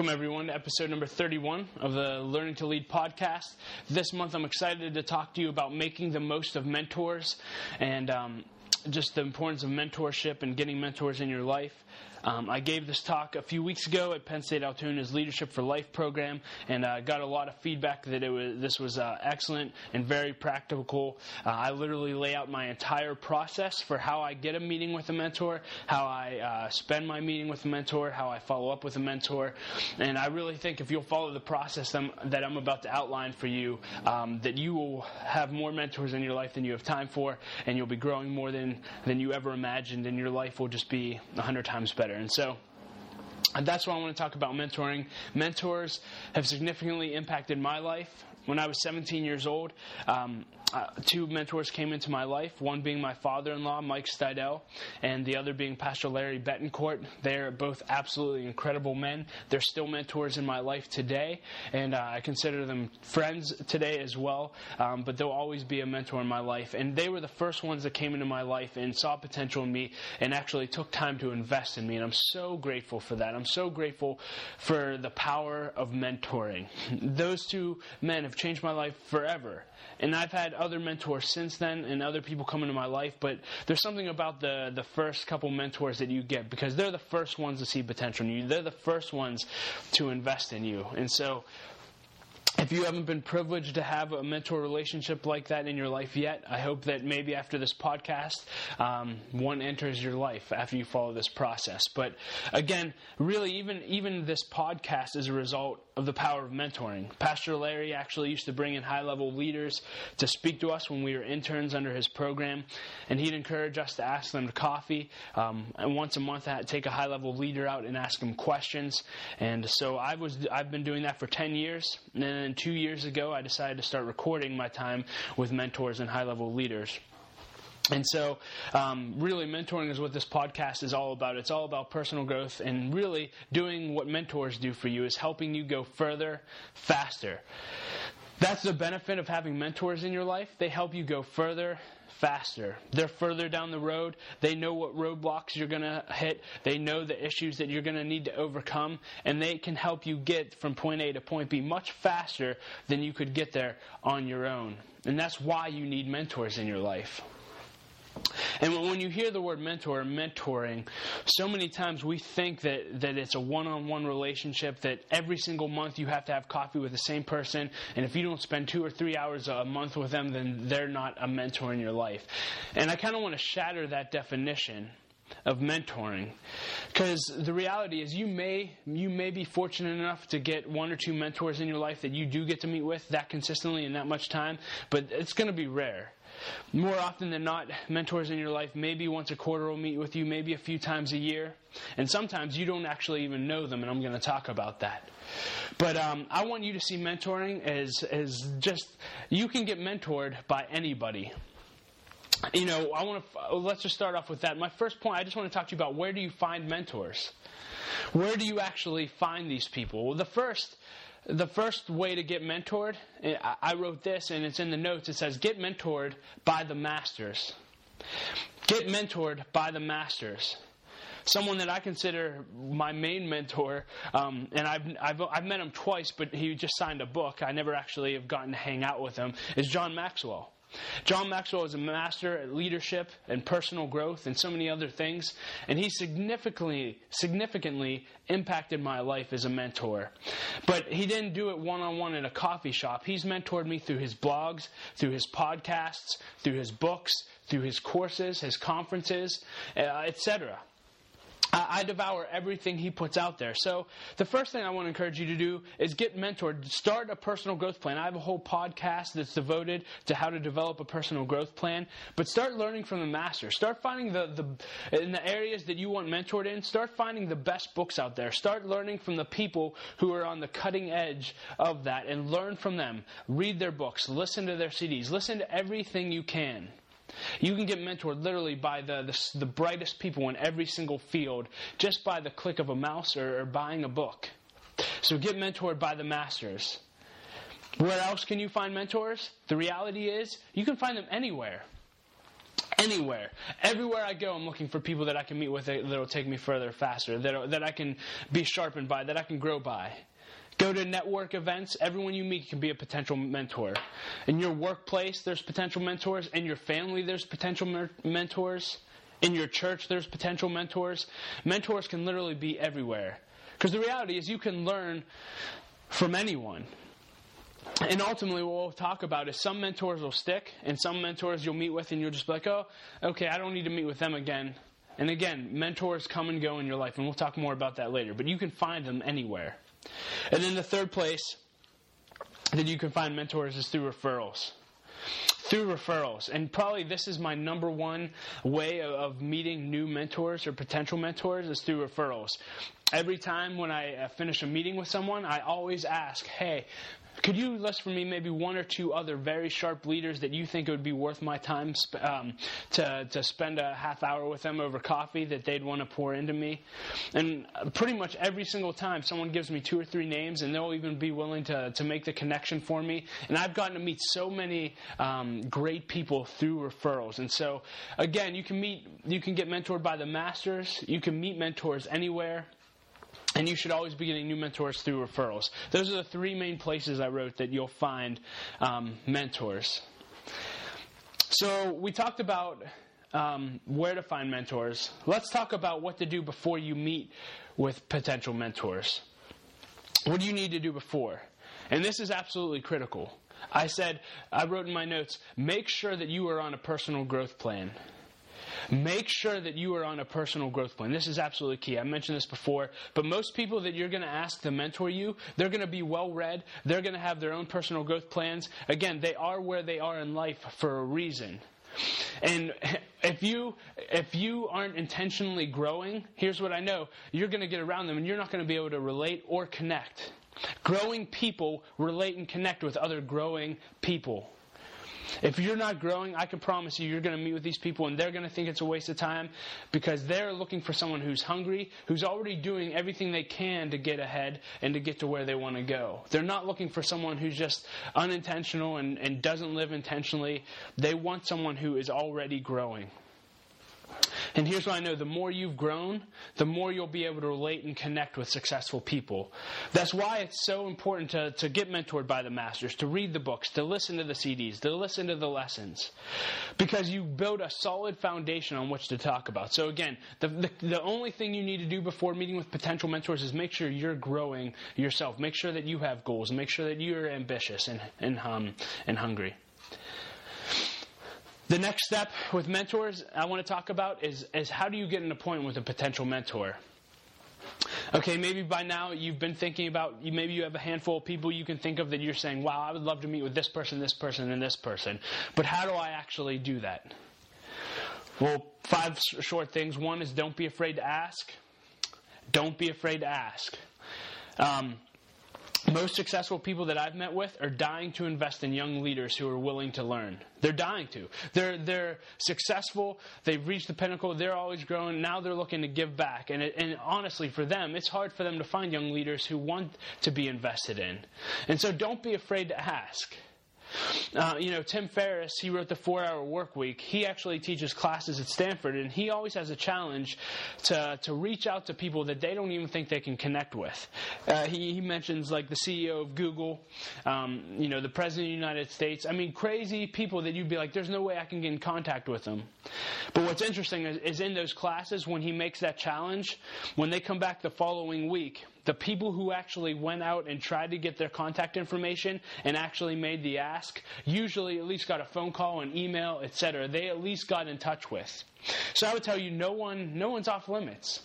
Welcome, everyone, to episode number 31 of the Learning to Lead podcast. This month, I'm excited to talk to you about making the most of mentors and um, just the importance of mentorship and getting mentors in your life. Um, I gave this talk a few weeks ago at Penn State Altoona's Leadership for Life program, and uh, got a lot of feedback that it was this was uh, excellent and very practical. Uh, I literally lay out my entire process for how I get a meeting with a mentor, how I uh, spend my meeting with a mentor, how I follow up with a mentor, and I really think if you'll follow the process that I'm about to outline for you, um, that you will have more mentors in your life than you have time for, and you'll be growing more than than you ever imagined, and your life will just be a hundred times better better. And so and that's why I want to talk about mentoring. Mentors have significantly impacted my life. When I was 17 years old, um, uh, two mentors came into my life, one being my father in law, Mike Stidell, and the other being Pastor Larry Betancourt. They're both absolutely incredible men. They're still mentors in my life today, and uh, I consider them friends today as well, um, but they'll always be a mentor in my life. And they were the first ones that came into my life and saw potential in me and actually took time to invest in me, and I'm so grateful for that. I'm so grateful for the power of mentoring. Those two men have changed my life forever. And I've had other mentors since then and other people come into my life, but there's something about the, the first couple mentors that you get because they're the first ones to see potential in you. They're the first ones to invest in you. And so if you haven't been privileged to have a mentor relationship like that in your life yet, I hope that maybe after this podcast, um, one enters your life after you follow this process. But again, really, even even this podcast is a result of the power of mentoring. Pastor Larry actually used to bring in high level leaders to speak to us when we were interns under his program, and he'd encourage us to ask them to coffee. Um, and once a month, I'd take a high level leader out and ask them questions. And so I was I've been doing that for ten years. And then two years ago, I decided to start recording my time with mentors and high level leaders. And so, um, really, mentoring is what this podcast is all about. It's all about personal growth and really doing what mentors do for you is helping you go further, faster. That's the benefit of having mentors in your life. They help you go further, faster. They're further down the road. They know what roadblocks you're going to hit. They know the issues that you're going to need to overcome. And they can help you get from point A to point B much faster than you could get there on your own. And that's why you need mentors in your life. And when you hear the word mentor, mentoring, so many times we think that, that it's a one on one relationship, that every single month you have to have coffee with the same person, and if you don't spend two or three hours a month with them, then they're not a mentor in your life. And I kind of want to shatter that definition of mentoring because the reality is you may you may be fortunate enough to get one or two mentors in your life that you do get to meet with that consistently in that much time but it's going to be rare more often than not, mentors in your life, maybe once a quarter will meet with you, maybe a few times a year. And sometimes you don't actually even know them, and I'm going to talk about that. But um, I want you to see mentoring as, as just, you can get mentored by anybody. You know, I want to, let's just start off with that. My first point, I just want to talk to you about where do you find mentors? Where do you actually find these people? Well, the first the first way to get mentored, I wrote this and it's in the notes. It says, Get mentored by the masters. Get mentored by the masters. Someone that I consider my main mentor, um, and I've, I've, I've met him twice, but he just signed a book. I never actually have gotten to hang out with him, is John Maxwell. John Maxwell is a master at leadership and personal growth and so many other things, and he significantly, significantly impacted my life as a mentor. But he didn't do it one on one in a coffee shop. He's mentored me through his blogs, through his podcasts, through his books, through his courses, his conferences, uh, etc. I devour everything he puts out there. So, the first thing I want to encourage you to do is get mentored. Start a personal growth plan. I have a whole podcast that's devoted to how to develop a personal growth plan. But start learning from the master. Start finding the, the in the areas that you want mentored in. Start finding the best books out there. Start learning from the people who are on the cutting edge of that and learn from them. Read their books. Listen to their CDs. Listen to everything you can. You can get mentored literally by the, the, the, brightest people in every single field just by the click of a mouse or, or buying a book. So get mentored by the masters. Where else can you find mentors? The reality is, you can find them anywhere. Anywhere. Everywhere I go, I'm looking for people that I can meet with that will take me further faster, that, that I can be sharpened by, that I can grow by. Go to network events. Everyone you meet can be a potential mentor. In your workplace, there's potential mentors. In your family, there's potential mentors. In your church, there's potential mentors. Mentors can literally be everywhere. Because the reality is, you can learn from anyone. And ultimately, what we'll talk about is some mentors will stick, and some mentors you'll meet with, and you'll just be like, oh, okay, I don't need to meet with them again. And again, mentors come and go in your life, and we'll talk more about that later. But you can find them anywhere. And then the third place that you can find mentors is through referrals. Through referrals. And probably this is my number one way of meeting new mentors or potential mentors is through referrals. Every time when I uh, finish a meeting with someone, I always ask, hey, could you list for me maybe one or two other very sharp leaders that you think it would be worth my time um, to, to spend a half hour with them over coffee that they'd want to pour into me? And pretty much every single time someone gives me two or three names and they'll even be willing to, to make the connection for me. And I've gotten to meet so many um, great people through referrals. And so, again, you can meet, you can get mentored by the masters, you can meet mentors anywhere. And you should always be getting new mentors through referrals. Those are the three main places I wrote that you'll find um, mentors. So we talked about um, where to find mentors. Let's talk about what to do before you meet with potential mentors. What do you need to do before? And this is absolutely critical. I said, I wrote in my notes, make sure that you are on a personal growth plan. Make sure that you are on a personal growth plan. This is absolutely key. I mentioned this before, but most people that you're going to ask to mentor you, they're going to be well read. They're going to have their own personal growth plans. Again, they are where they are in life for a reason. And if you if you aren't intentionally growing, here's what I know: you're going to get around them, and you're not going to be able to relate or connect. Growing people relate and connect with other growing people. If you're not growing, I can promise you, you're going to meet with these people and they're going to think it's a waste of time because they're looking for someone who's hungry, who's already doing everything they can to get ahead and to get to where they want to go. They're not looking for someone who's just unintentional and, and doesn't live intentionally. They want someone who is already growing. And here's what I know the more you've grown, the more you'll be able to relate and connect with successful people. That's why it's so important to, to get mentored by the masters, to read the books, to listen to the CDs, to listen to the lessons. Because you build a solid foundation on which to talk about. So, again, the, the, the only thing you need to do before meeting with potential mentors is make sure you're growing yourself. Make sure that you have goals. Make sure that you're ambitious and, and, um, and hungry. The next step with mentors I want to talk about is, is how do you get an appointment with a potential mentor? Okay, maybe by now you've been thinking about, maybe you have a handful of people you can think of that you're saying, wow, I would love to meet with this person, this person, and this person. But how do I actually do that? Well, five short things. One is don't be afraid to ask. Don't be afraid to ask. Um, most successful people that I've met with are dying to invest in young leaders who are willing to learn. They're dying to. They're they're successful. They've reached the pinnacle. They're always growing. Now they're looking to give back. And it, and honestly, for them, it's hard for them to find young leaders who want to be invested in. And so, don't be afraid to ask. Uh, you know, Tim Ferriss, he wrote the Four Hour Work Week. He actually teaches classes at Stanford, and he always has a challenge to to reach out to people that they don't even think they can connect with. Uh, he, he mentions like the CEO of Google, um, you know, the President of the United States. I mean, crazy people that you'd be like, there's no way I can get in contact with them. But what's interesting is, is in those classes when he makes that challenge, when they come back the following week, the people who actually went out and tried to get their contact information and actually made the ask usually at least got a phone call, an email, etc. They at least got in touch with. So I would tell you, no one, no one's off limits.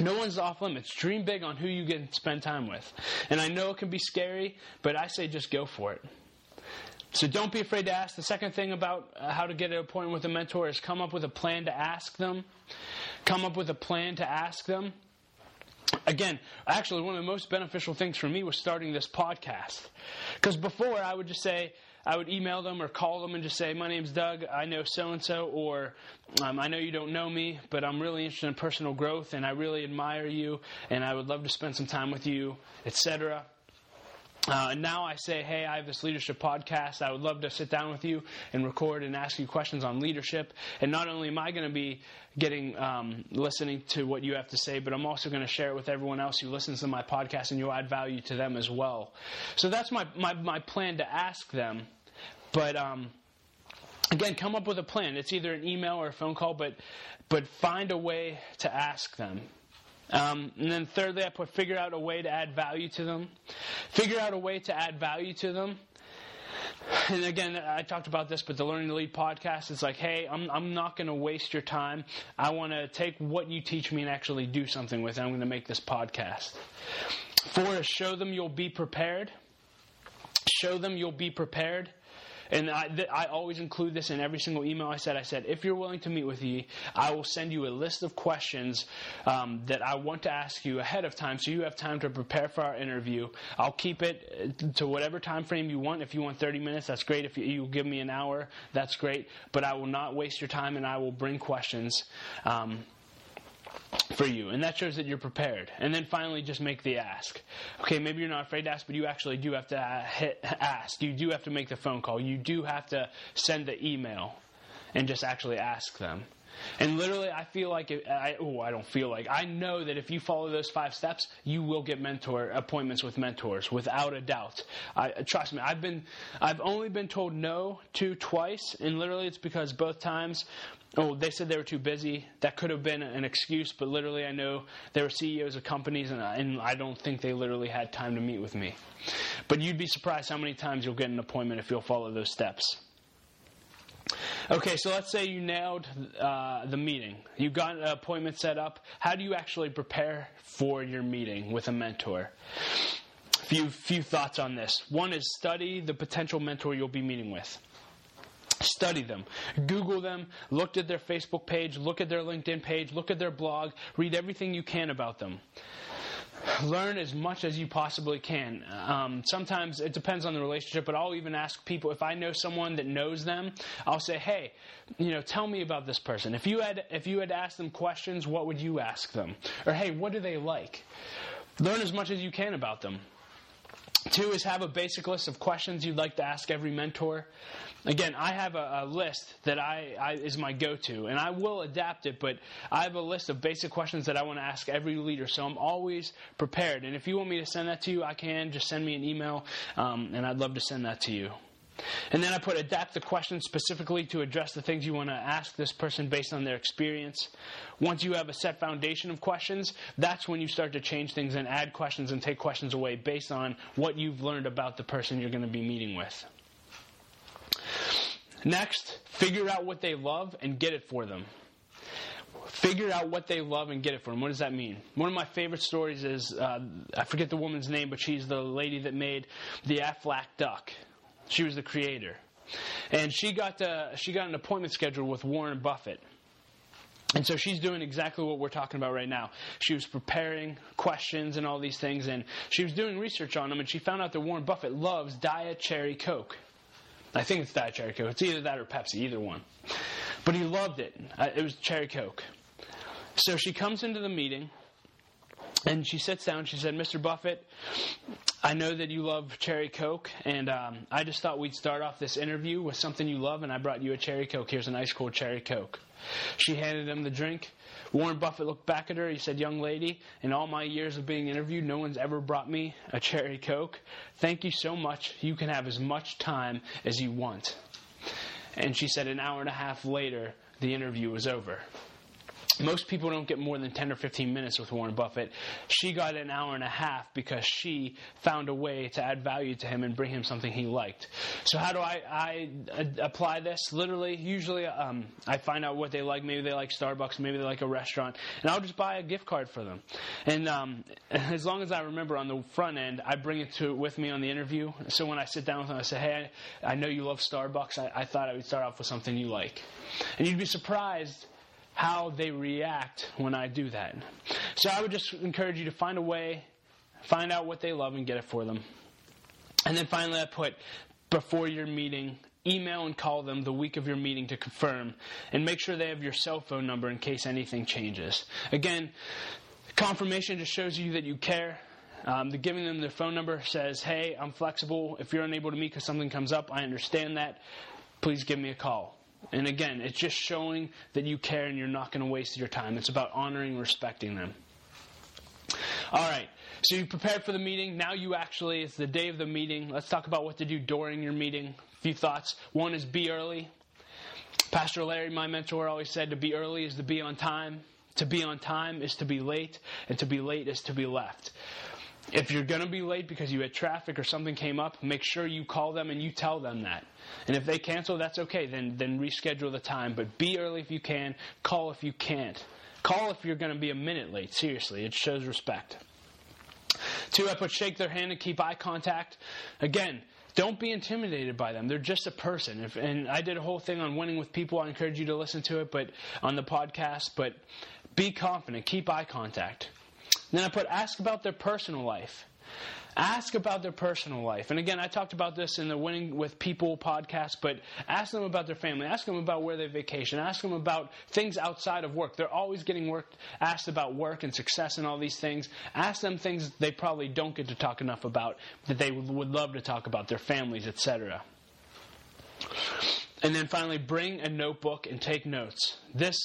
No one's off limits. Dream big on who you can spend time with. And I know it can be scary, but I say just go for it. So don't be afraid to ask. The second thing about uh, how to get an appointment with a mentor is come up with a plan to ask them. Come up with a plan to ask them. Again, actually, one of the most beneficial things for me was starting this podcast. Because before, I would just say, I would email them or call them and just say, My name's Doug, I know so and so, or um, I know you don't know me, but I'm really interested in personal growth and I really admire you and I would love to spend some time with you, etc. Uh, now I say, hey, I have this leadership podcast. I would love to sit down with you and record and ask you questions on leadership. And not only am I going to be getting um, listening to what you have to say, but I'm also going to share it with everyone else who listens to my podcast, and you'll add value to them as well. So that's my my, my plan to ask them. But um, again, come up with a plan. It's either an email or a phone call, but but find a way to ask them. Um, and then thirdly, I put figure out a way to add value to them. Figure out a way to add value to them. And again, I talked about this, but the Learning to Lead podcast is like, hey, I'm, I'm not going to waste your time. I want to take what you teach me and actually do something with it. I'm going to make this podcast. Four is show them you'll be prepared. Show them you'll be prepared. And I, th- I always include this in every single email I said. I said, if you're willing to meet with me, I will send you a list of questions um, that I want to ask you ahead of time so you have time to prepare for our interview. I'll keep it uh, to whatever time frame you want. If you want 30 minutes, that's great. If you, you give me an hour, that's great. But I will not waste your time and I will bring questions. Um, for you. And that shows that you're prepared. And then finally, just make the ask. Okay, maybe you're not afraid to ask, but you actually do have to ask. You do have to make the phone call. You do have to send the email and just actually ask them. And literally, I feel like I, oh, I don't feel like I know that if you follow those five steps, you will get mentor appointments with mentors without a doubt. I, trust me. I've been, I've only been told no to twice, and literally, it's because both times Oh, they said they were too busy. That could have been an excuse, but literally, I know they were CEOs of companies, and I, and I don't think they literally had time to meet with me. But you'd be surprised how many times you'll get an appointment if you'll follow those steps. Okay, so let's say you nailed uh, the meeting. You got an appointment set up. How do you actually prepare for your meeting with a mentor? Few few thoughts on this. One is study the potential mentor you'll be meeting with. Study them. Google them. Look at their Facebook page. Look at their LinkedIn page. Look at their blog. Read everything you can about them. Learn as much as you possibly can. Um, sometimes it depends on the relationship, but I'll even ask people if I know someone that knows them. I'll say, "Hey, you know, tell me about this person. If you had if you had asked them questions, what would you ask them? Or hey, what do they like? Learn as much as you can about them." Two is have a basic list of questions you'd like to ask every mentor. Again, I have a, a list that I, I, is my go-to, and I will adapt it. But I have a list of basic questions that I want to ask every leader, so I'm always prepared. And if you want me to send that to you, I can. Just send me an email, um, and I'd love to send that to you. And then I put adapt the question specifically to address the things you want to ask this person based on their experience. Once you have a set foundation of questions, that's when you start to change things and add questions and take questions away based on what you've learned about the person you're going to be meeting with. Next, figure out what they love and get it for them. Figure out what they love and get it for them. What does that mean? One of my favorite stories is uh, I forget the woman's name, but she's the lady that made the Aflac duck. She was the creator, and she got to, she got an appointment scheduled with Warren Buffett. And so she's doing exactly what we're talking about right now. She was preparing questions and all these things, and she was doing research on them, and she found out that Warren Buffett loves Diet Cherry Coke. I think it's Diet Cherry Coke. It's either that or Pepsi, either one. But he loved it. Uh, it was Cherry Coke. So she comes into the meeting and she sits down. She said, Mr. Buffett, I know that you love Cherry Coke, and um, I just thought we'd start off this interview with something you love, and I brought you a Cherry Coke. Here's an ice cold Cherry Coke. She handed him the drink. Warren Buffett looked back at her. He said, Young lady, in all my years of being interviewed, no one's ever brought me a Cherry Coke. Thank you so much. You can have as much time as you want. And she said, An hour and a half later, the interview was over. Most people don't get more than 10 or 15 minutes with Warren Buffett. She got an hour and a half because she found a way to add value to him and bring him something he liked. So, how do I, I apply this? Literally, usually um, I find out what they like. Maybe they like Starbucks, maybe they like a restaurant, and I'll just buy a gift card for them. And um, as long as I remember on the front end, I bring it to with me on the interview. So when I sit down with them, I say, Hey, I, I know you love Starbucks. I, I thought I would start off with something you like. And you'd be surprised how they react when I do that. So I would just encourage you to find a way, find out what they love, and get it for them. And then finally, I put before your meeting, email and call them the week of your meeting to confirm, and make sure they have your cell phone number in case anything changes. Again, confirmation just shows you that you care. Um, the giving them their phone number says, hey, I'm flexible. If you're unable to meet because something comes up, I understand that. Please give me a call. And again, it's just showing that you care and you're not going to waste your time. It's about honoring and respecting them. All right. So you prepared for the meeting. Now you actually, it's the day of the meeting. Let's talk about what to do during your meeting. A few thoughts. One is be early. Pastor Larry, my mentor, always said to be early is to be on time. To be on time is to be late, and to be late is to be left. If you're going to be late because you had traffic or something came up, make sure you call them and you tell them that. And if they cancel, that's okay. Then then reschedule the time. But be early if you can. Call if you can't. Call if you're going to be a minute late. Seriously, it shows respect. Two, I put shake their hand and keep eye contact. Again, don't be intimidated by them. They're just a person. If, and I did a whole thing on winning with people. I encourage you to listen to it, but on the podcast. But be confident. Keep eye contact. Then I put ask about their personal life. Ask about their personal life. And again, I talked about this in the Winning with People podcast, but ask them about their family. Ask them about where they vacation. Ask them about things outside of work. They're always getting work, asked about work and success and all these things. Ask them things they probably don't get to talk enough about that they would love to talk about, their families, etc. And then finally, bring a notebook and take notes. This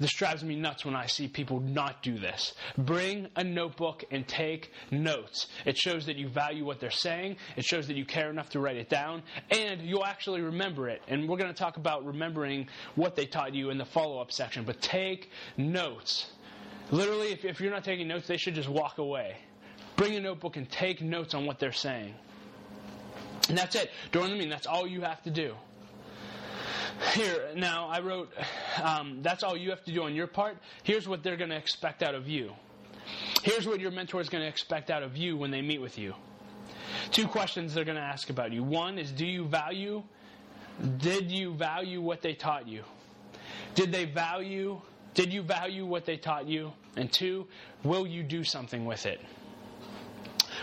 this drives me nuts when I see people not do this. Bring a notebook and take notes. It shows that you value what they're saying, it shows that you care enough to write it down, and you'll actually remember it. And we're going to talk about remembering what they taught you in the follow up section. But take notes. Literally, if, if you're not taking notes, they should just walk away. Bring a notebook and take notes on what they're saying. And that's it. During the meeting, that's all you have to do. Here, now, I wrote, um, that's all you have to do on your part. Here's what they're going to expect out of you. Here's what your mentor is going to expect out of you when they meet with you. Two questions they're going to ask about you. One is, do you value, did you value what they taught you? Did they value, did you value what they taught you? And two, will you do something with it?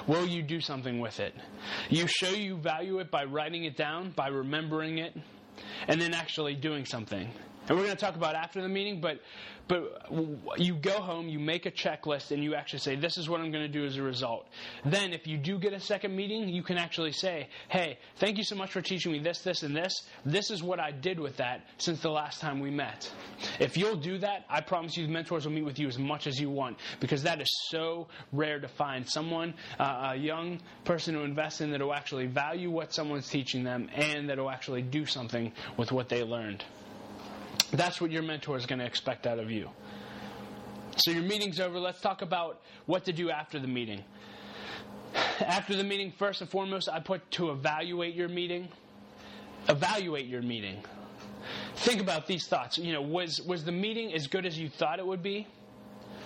Will you do something with it? You show you value it by writing it down, by remembering it, and then actually doing something. And we're going to talk about after the meeting, but but you go home, you make a checklist, and you actually say, "This is what I'm going to do as a result." Then, if you do get a second meeting, you can actually say, "Hey, thank you so much for teaching me this, this, and this. This is what I did with that since the last time we met." If you'll do that, I promise you, the mentors will meet with you as much as you want because that is so rare to find. Someone, uh, a young person who invests in that will actually value what someone's teaching them and that will actually do something with what they learned. That's what your mentor is going to expect out of you. So your meeting's over. Let's talk about what to do after the meeting. After the meeting, first and foremost, I put to evaluate your meeting. Evaluate your meeting. Think about these thoughts. You know, was was the meeting as good as you thought it would be?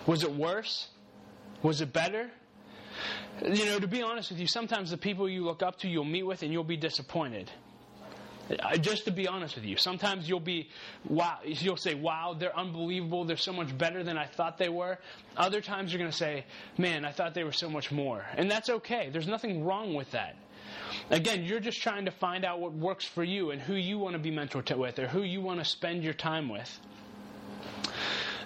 Was it worse? Was it better? You know, to be honest with you, sometimes the people you look up to, you'll meet with, and you'll be disappointed. Just to be honest with you, sometimes you'll be, wow, you'll say, wow, they're unbelievable. They're so much better than I thought they were. Other times you're going to say, man, I thought they were so much more. And that's okay. There's nothing wrong with that. Again, you're just trying to find out what works for you and who you want to be mentored with or who you want to spend your time with.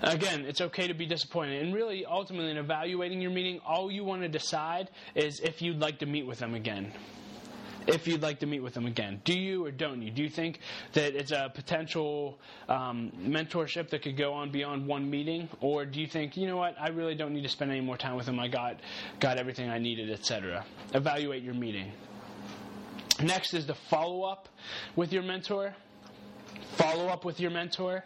Again, it's okay to be disappointed. And really, ultimately, in evaluating your meeting, all you want to decide is if you'd like to meet with them again if you'd like to meet with them again. Do you or don't you? Do you think that it's a potential um, mentorship that could go on beyond one meeting, or do you think you know what? I really don't need to spend any more time with them. I got got everything I needed, etc. Evaluate your meeting. Next is the follow up with your mentor. Follow up with your mentor.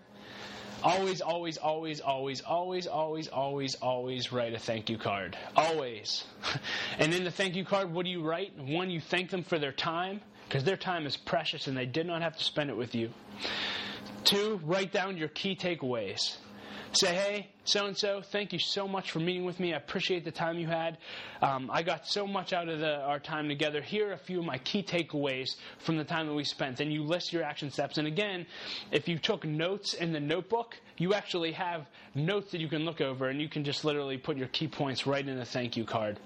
Always, always, always, always, always, always, always, always write a thank you card. Always. and in the thank you card, what do you write? One, you thank them for their time, because their time is precious and they did not have to spend it with you. Two, write down your key takeaways. Say, hey, so and so, thank you so much for meeting with me. I appreciate the time you had. Um, I got so much out of the, our time together. Here are a few of my key takeaways from the time that we spent. And you list your action steps. And again, if you took notes in the notebook, you actually have notes that you can look over and you can just literally put your key points right in the thank you card.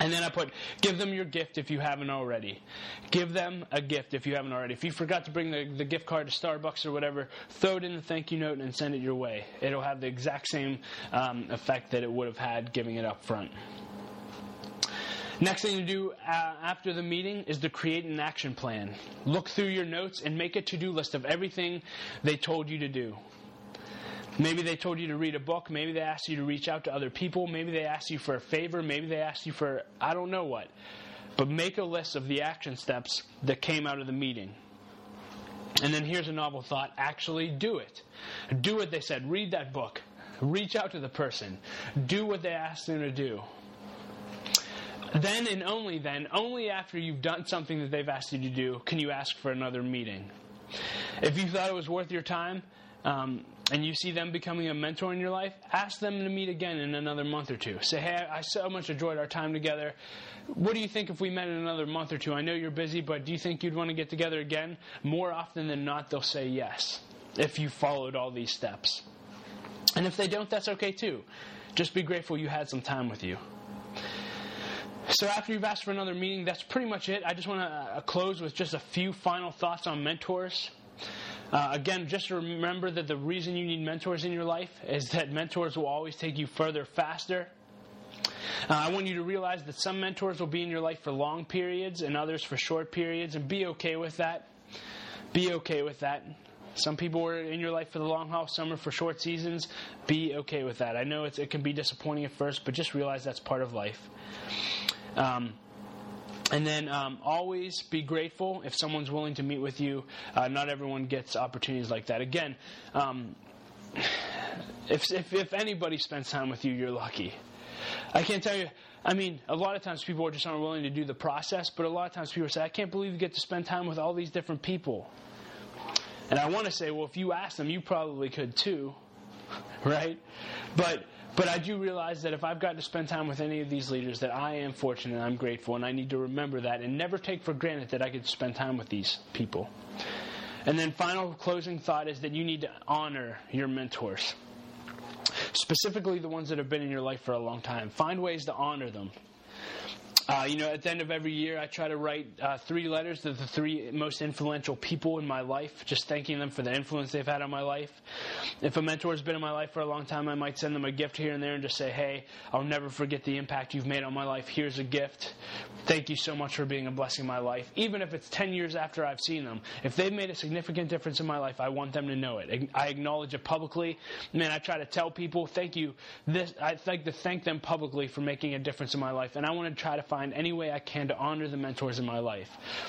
And then I put, give them your gift if you haven't already. Give them a gift if you haven't already. If you forgot to bring the, the gift card to Starbucks or whatever, throw it in the thank you note and send it your way. It'll have the exact same um, effect that it would have had giving it up front. Next thing to do uh, after the meeting is to create an action plan. Look through your notes and make a to do list of everything they told you to do. Maybe they told you to read a book. Maybe they asked you to reach out to other people. Maybe they asked you for a favor. Maybe they asked you for I don't know what. But make a list of the action steps that came out of the meeting. And then here's a novel thought actually do it. Do what they said. Read that book. Reach out to the person. Do what they asked them to do. Then and only then, only after you've done something that they've asked you to do, can you ask for another meeting. If you thought it was worth your time, um, and you see them becoming a mentor in your life, ask them to meet again in another month or two. Say, hey, I so much enjoyed our time together. What do you think if we met in another month or two? I know you're busy, but do you think you'd want to get together again? More often than not, they'll say yes if you followed all these steps. And if they don't, that's okay too. Just be grateful you had some time with you. So, after you've asked for another meeting, that's pretty much it. I just want to uh, close with just a few final thoughts on mentors. Uh, again, just remember that the reason you need mentors in your life is that mentors will always take you further faster. Uh, I want you to realize that some mentors will be in your life for long periods and others for short periods, and be okay with that. Be okay with that. Some people are in your life for the long haul, some are for short seasons. Be okay with that. I know it can be disappointing at first, but just realize that's part of life. Um, and then um, always be grateful if someone's willing to meet with you. Uh, not everyone gets opportunities like that. Again, um, if, if, if anybody spends time with you, you're lucky. I can't tell you. I mean, a lot of times people just aren't willing to do the process, but a lot of times people say, I can't believe you get to spend time with all these different people. And I want to say, well, if you ask them, you probably could too, right? But but I do realize that if I've got to spend time with any of these leaders, that I am fortunate and I'm grateful, and I need to remember that and never take for granted that I to spend time with these people. And then, final closing thought is that you need to honor your mentors, specifically the ones that have been in your life for a long time. Find ways to honor them. Uh, you know, at the end of every year, I try to write uh, three letters to the three most influential people in my life, just thanking them for the influence they've had on my life. If a mentor has been in my life for a long time, I might send them a gift here and there and just say, hey, I'll never forget the impact you've made on my life. Here's a gift. Thank you so much for being a blessing in my life. Even if it's 10 years after I've seen them, if they've made a significant difference in my life, I want them to know it. I acknowledge it publicly. Man, I try to tell people, thank you. This, I'd like to thank them publicly for making a difference in my life. And I want to try to find find any way I can to honor the mentors in my life.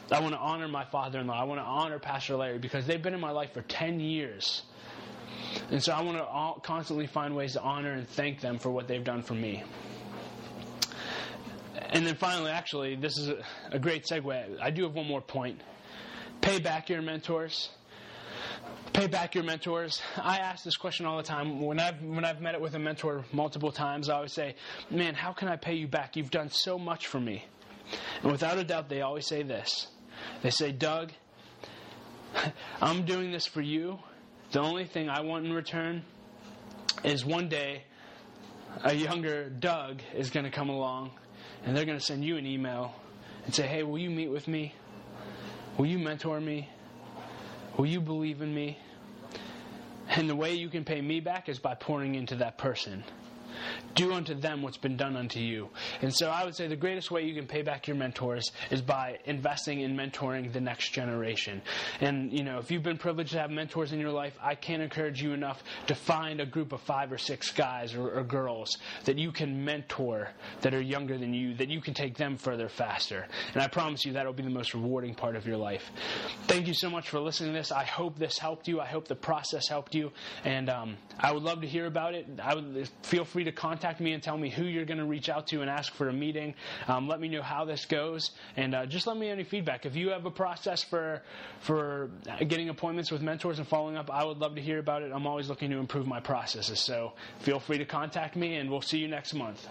I want to honor my father in law. I want to honor Pastor Larry because they've been in my life for 10 years. And so I want to constantly find ways to honor and thank them for what they've done for me. And then finally, actually, this is a, great segue. I do have one more point. Pay back your mentors pay back your mentors. I ask this question all the time. When I've when I've met it with a mentor multiple times, I always say, "Man, how can I pay you back? You've done so much for me." And without a doubt, they always say this. They say, "Doug, I'm doing this for you. The only thing I want in return is one day a younger Doug is going to come along and they're going to send you an email and say, "Hey, will you meet with me? Will you mentor me? Will you believe in me?" And the way you can pay me back is by pouring into that person. Do unto them what's been done unto you. And so I would say the greatest way you can pay back your mentors is by investing in mentoring the next generation. And, you know, if you've been privileged to have mentors in your life, I can't encourage you enough to find a group of five or six guys or, or girls that you can mentor that are younger than you, that you can take them further faster. And I promise you that'll be the most rewarding part of your life. Thank you so much for listening to this. I hope this helped you. I hope the process helped you. And um, I would love to hear about it. I would feel free to contact me and tell me who you're going to reach out to and ask for a meeting. Um, let me know how this goes, and uh, just let me know any feedback. If you have a process for for getting appointments with mentors and following up, I would love to hear about it. I'm always looking to improve my processes, so feel free to contact me, and we'll see you next month.